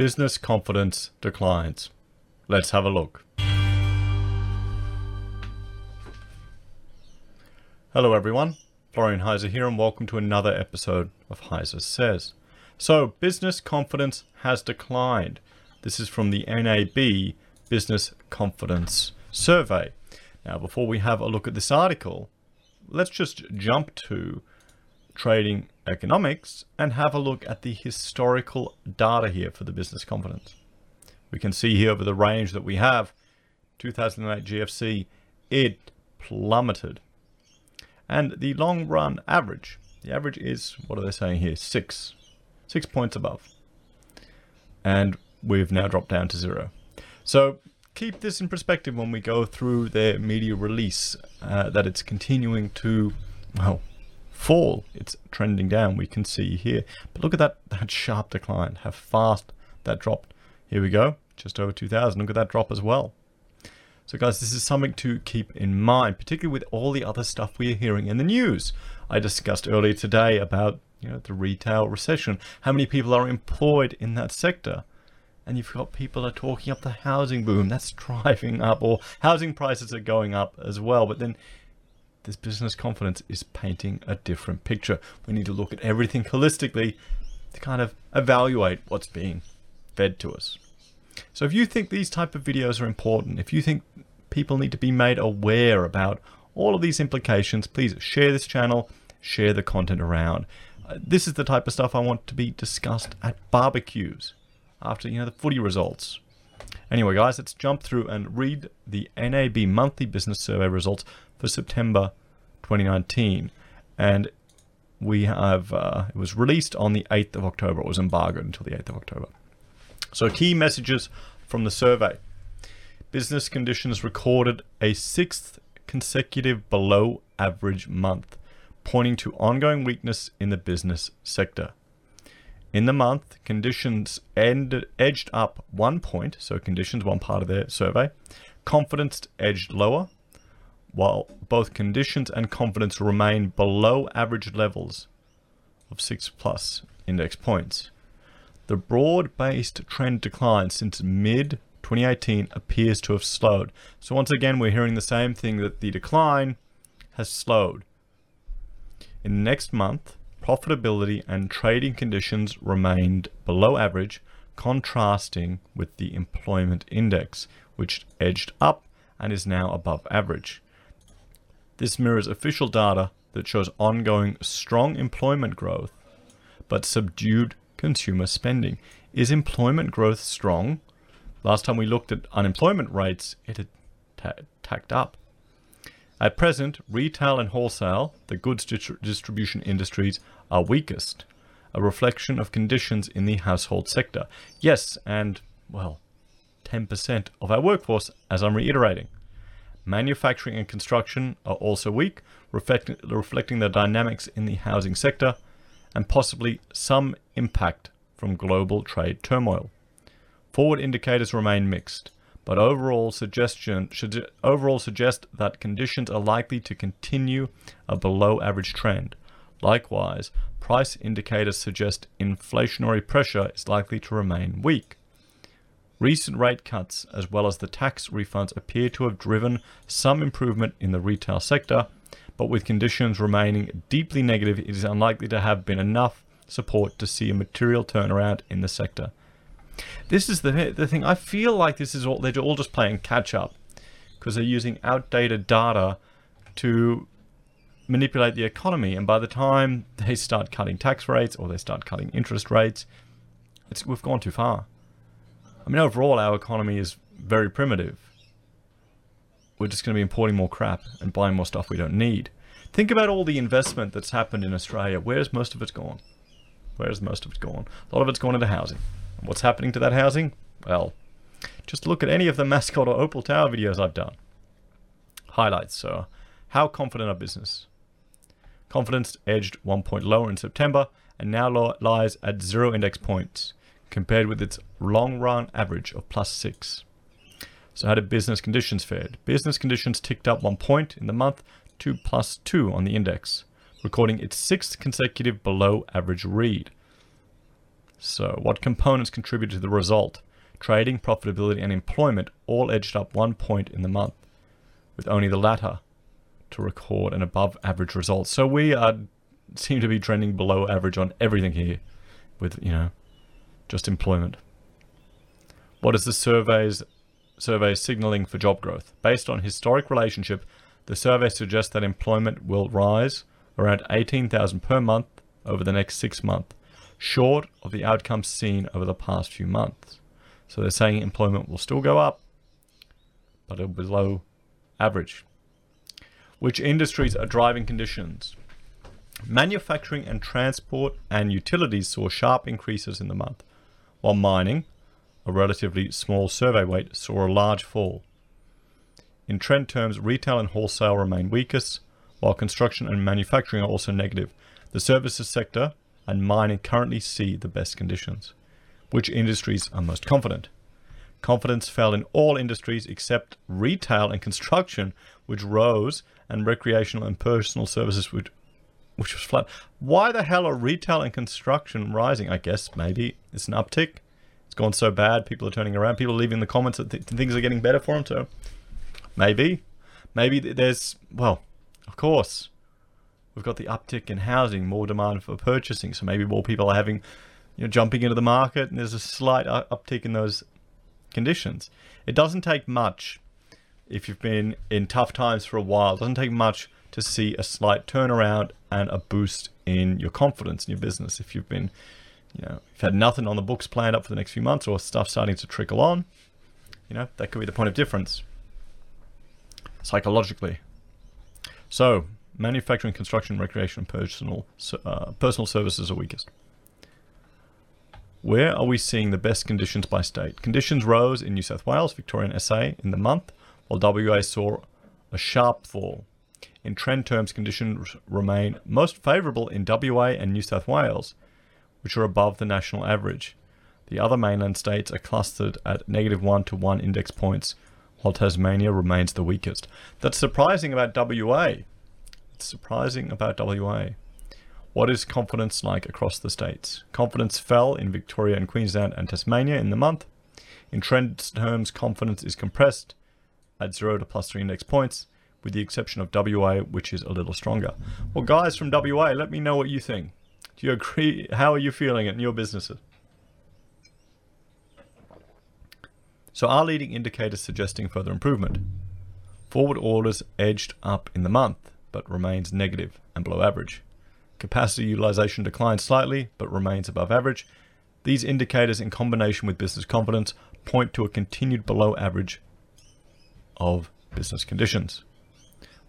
business confidence declines. Let's have a look. Hello, everyone. Florian Heiser here, and welcome to another episode of Heiser Says. So, business confidence has declined. This is from the NAB Business Confidence Survey. Now, before we have a look at this article, let's just jump to trading economics and have a look at the historical data here for the business confidence. We can see here over the range that we have 2008 GFC, it plummeted. And the long run average, the average is, what are they saying here? Six. Six points above. And we've now dropped down to zero. So keep this in perspective when we go through their media release, uh, that it's continuing to, well, fall. It's trending down, we can see here. But look at that, that sharp decline, how fast that dropped. Here we go, just over 2,000. Look at that drop as well. So guys, this is something to keep in mind, particularly with all the other stuff we are hearing in the news. I discussed earlier today about you know the retail recession, how many people are employed in that sector. And you've got people are talking up the housing boom that's driving up, or housing prices are going up as well. But then this business confidence is painting a different picture. We need to look at everything holistically to kind of evaluate what's being fed to us. So if you think these type of videos are important, if you think people need to be made aware about all of these implications, please share this channel, share the content around. Uh, this is the type of stuff I want to be discussed at barbecues after you know the footy results. Anyway, guys, let's jump through and read the NAB monthly business survey results for September 2019. And we have, uh, it was released on the 8th of October. It was embargoed until the 8th of October. So, key messages from the survey business conditions recorded a sixth consecutive below average month, pointing to ongoing weakness in the business sector. In the month, conditions ended, edged up one point, so conditions, one part of their survey. Confidence edged lower, while both conditions and confidence remain below average levels of 6 plus index points. The broad based trend decline since mid 2018 appears to have slowed. So, once again, we're hearing the same thing that the decline has slowed. In the next month, profitability and trading conditions remained below average, contrasting with the employment index, which edged up and is now above average. This mirrors official data that shows ongoing strong employment growth but subdued consumer spending. Is employment growth strong? Last time we looked at unemployment rates, it had t- tacked up. At present, retail and wholesale, the goods distribution industries, are weakest, a reflection of conditions in the household sector. Yes, and, well, 10% of our workforce, as I'm reiterating. Manufacturing and construction are also weak, reflecting, reflecting the dynamics in the housing sector and possibly some impact from global trade turmoil. Forward indicators remain mixed but overall suggestion should overall suggest that conditions are likely to continue a below average trend. Likewise, price indicators suggest inflationary pressure is likely to remain weak. Recent rate cuts as well as the tax refunds appear to have driven some improvement in the retail sector, but with conditions remaining deeply negative, it is unlikely to have been enough support to see a material turnaround in the sector. This is the the thing. I feel like this is all they're all just playing catch up because they're using outdated data to manipulate the economy. And by the time they start cutting tax rates or they start cutting interest rates, we've gone too far. I mean, overall, our economy is very primitive. We're just going to be importing more crap and buying more stuff we don't need. Think about all the investment that's happened in Australia. Where's most of it gone? Where's most of it gone? A lot of it's gone into housing. What's happening to that housing? Well, just look at any of the Mascot or Opal Tower videos I've done. Highlights, so how confident are business? Confidence edged one point lower in September and now lies at zero index points compared with its long run average of plus six. So, how did business conditions fared? Business conditions ticked up one point in the month to plus two on the index, recording its sixth consecutive below average read. So, what components contributed to the result? Trading, profitability, and employment all edged up one point in the month, with only the latter to record an above average result. So, we are, seem to be trending below average on everything here, with, you know, just employment. What is the survey's survey signaling for job growth? Based on historic relationship, the survey suggests that employment will rise around 18,000 per month over the next six months short of the outcomes seen over the past few months. So they're saying employment will still go up, but it'll be below average. Which industries are driving conditions? Manufacturing and transport and utilities saw sharp increases in the month, while mining, a relatively small survey weight, saw a large fall. In trend terms, retail and wholesale remain weakest, while construction and manufacturing are also negative. The services sector and mining currently see the best conditions. Which industries are most confident? Confidence fell in all industries except retail and construction, which rose, and recreational and personal services, which, which was flat. Why the hell are retail and construction rising? I guess maybe it's an uptick. It's gone so bad, people are turning around. People are leaving the comments that th- things are getting better for them. So maybe, maybe there's well, of course, we've got the uptick in housing, more demand for purchasing. So maybe more people are having, you know, jumping into the market, and there's a slight uptick in those conditions. It doesn't take much if you've been in tough times for a while. It doesn't take much to see a slight turnaround and a boost in your confidence in your business. If you've been, you know, if you've had nothing on the books planned up for the next few months or stuff starting to trickle on, you know, that could be the point of difference psychologically. So, manufacturing, construction, recreation, personal uh, personal services are weakest. Where are we seeing the best conditions by state? Conditions rose in New South Wales, Victoria, and SA in the month, while WA saw a sharp fall. In trend terms, conditions remain most favourable in WA and New South Wales, which are above the national average. The other mainland states are clustered at negative 1 to 1 index points, while Tasmania remains the weakest. That's surprising about WA surprising about WA. What is confidence like across the states? Confidence fell in Victoria and Queensland and Tasmania in the month. In trend terms, confidence is compressed at 0 to plus 3 index points, with the exception of WA, which is a little stronger. Well, guys from WA, let me know what you think. Do you agree? How are you feeling in your businesses? So, are leading indicators suggesting further improvement? Forward orders edged up in the month but remains negative and below average. Capacity utilization declines slightly, but remains above average. These indicators, in combination with business confidence, point to a continued below average of business conditions.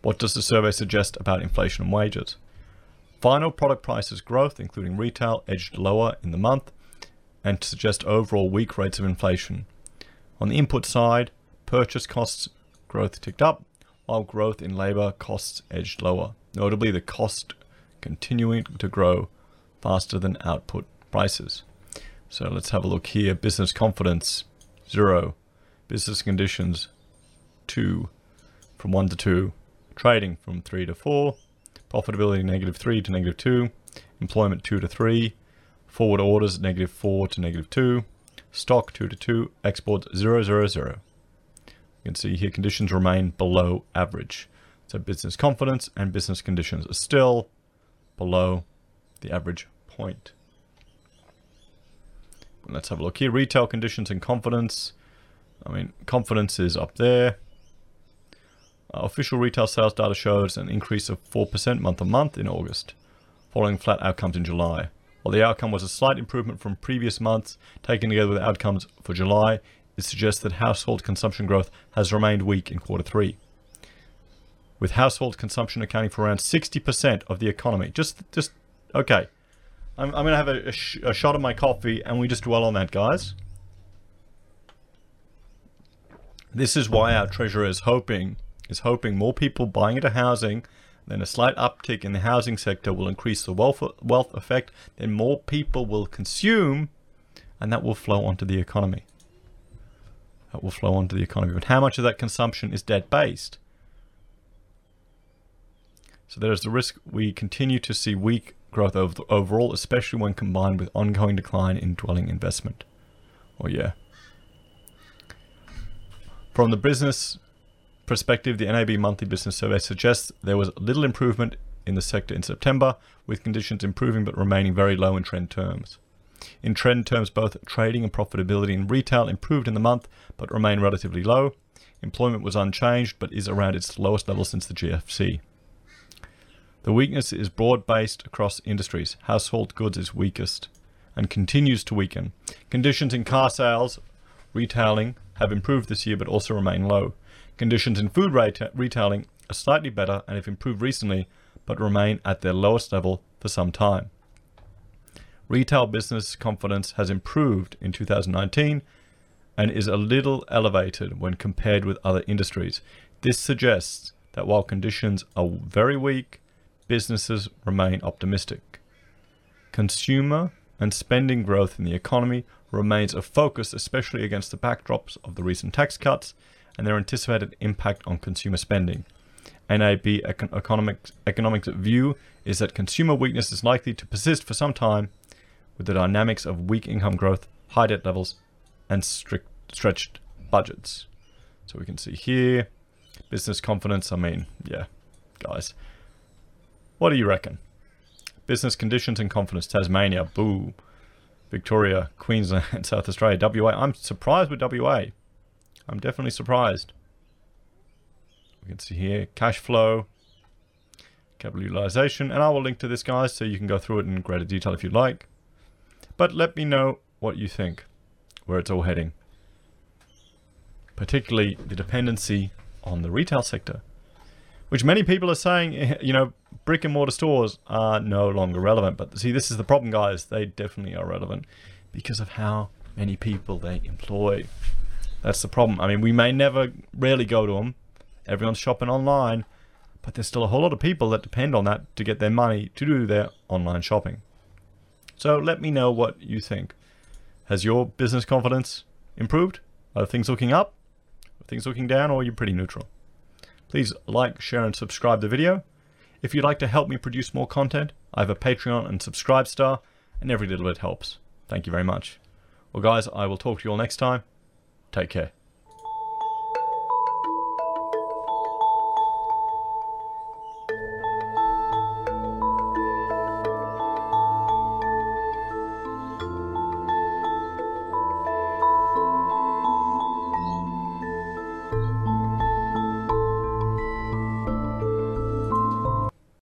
What does the survey suggest about inflation and wages? Final product prices growth, including retail, edged lower in the month and suggest overall weak rates of inflation. On the input side, purchase costs growth ticked up, while growth in labor costs edged lower, notably the cost continuing to grow faster than output prices. So let's have a look here. Business confidence, zero. Business conditions, two, from one to two. Trading, from three to four. Profitability, negative three to negative two. Employment, two to three. Forward orders, negative four to negative two. Stock, two to two. Exports, zero, zero, zero. You can see here conditions remain below average. So business confidence and business conditions are still below the average point. Let's have a look here. Retail conditions and confidence. I mean, confidence is up there. Uh, official retail sales data shows an increase of 4% month on month in August, following flat outcomes in July. While the outcome was a slight improvement from previous months, taken together with outcomes for July, it suggests that household consumption growth has remained weak in quarter three, with household consumption accounting for around 60% of the economy. Just, just okay. I'm, I'm going to have a, a, sh a shot of my coffee and we just dwell on that, guys. This is why our treasurer is hoping is hoping more people buying into housing, then a slight uptick in the housing sector will increase the wealth wealth effect. Then more people will consume, and that will flow onto the economy that will flow onto the economy. But how much of that consumption is debt based? So there is the risk we continue to see weak growth overall, especially when combined with ongoing decline in dwelling investment. Oh, yeah. From the business perspective, the NAB monthly business survey suggests there was little improvement in the sector in September, with conditions improving but remaining very low in trend terms. In trend terms, both trading and profitability in retail improved in the month but remain relatively low. Employment was unchanged but is around its lowest level since the GFC. The weakness is broad based across industries. Household goods is weakest and continues to weaken. Conditions in car sales, retailing have improved this year but also remain low. Conditions in food reta- retailing are slightly better and have improved recently but remain at their lowest level for some time. Retail business confidence has improved in 2019 and is a little elevated when compared with other industries. This suggests that while conditions are very weak, businesses remain optimistic. Consumer and spending growth in the economy remains a focus, especially against the backdrops of the recent tax cuts and their anticipated impact on consumer spending. NAB economics, economics view is that consumer weakness is likely to persist for some time with the dynamics of weak income growth, high debt levels, and strict stretched budgets. So we can see here, business confidence. I mean, yeah, guys, what do you reckon? Business conditions and confidence. Tasmania, boo. Victoria, Queensland, South Australia, WA. I'm surprised with WA. I'm definitely surprised. We can see here cash flow, capital utilization, and I will link to this, guys, so you can go through it in greater detail if you'd like. But let me know what you think, where it's all heading. Particularly the dependency on the retail sector which many people are saying, eh, you know, brick and mortar stores are no longer relevant. But see, this is the problem, guys. They definitely are relevant because of how many people they employ. That's the problem. I mean, we may never really go to them. Everyone's shopping online, but there's still a whole lot of people that depend on that to get their money to do their online shopping. So let me know what you think. Has your business confidence improved? Are things looking up? Are things looking down? Or are you pretty neutral? Please like, share, and subscribe the video. If you'd like to help me produce more content, I have a Patreon and Subscribestar, and every little bit helps. Thank you very much. Well, guys, I will talk to you all next time. Take care.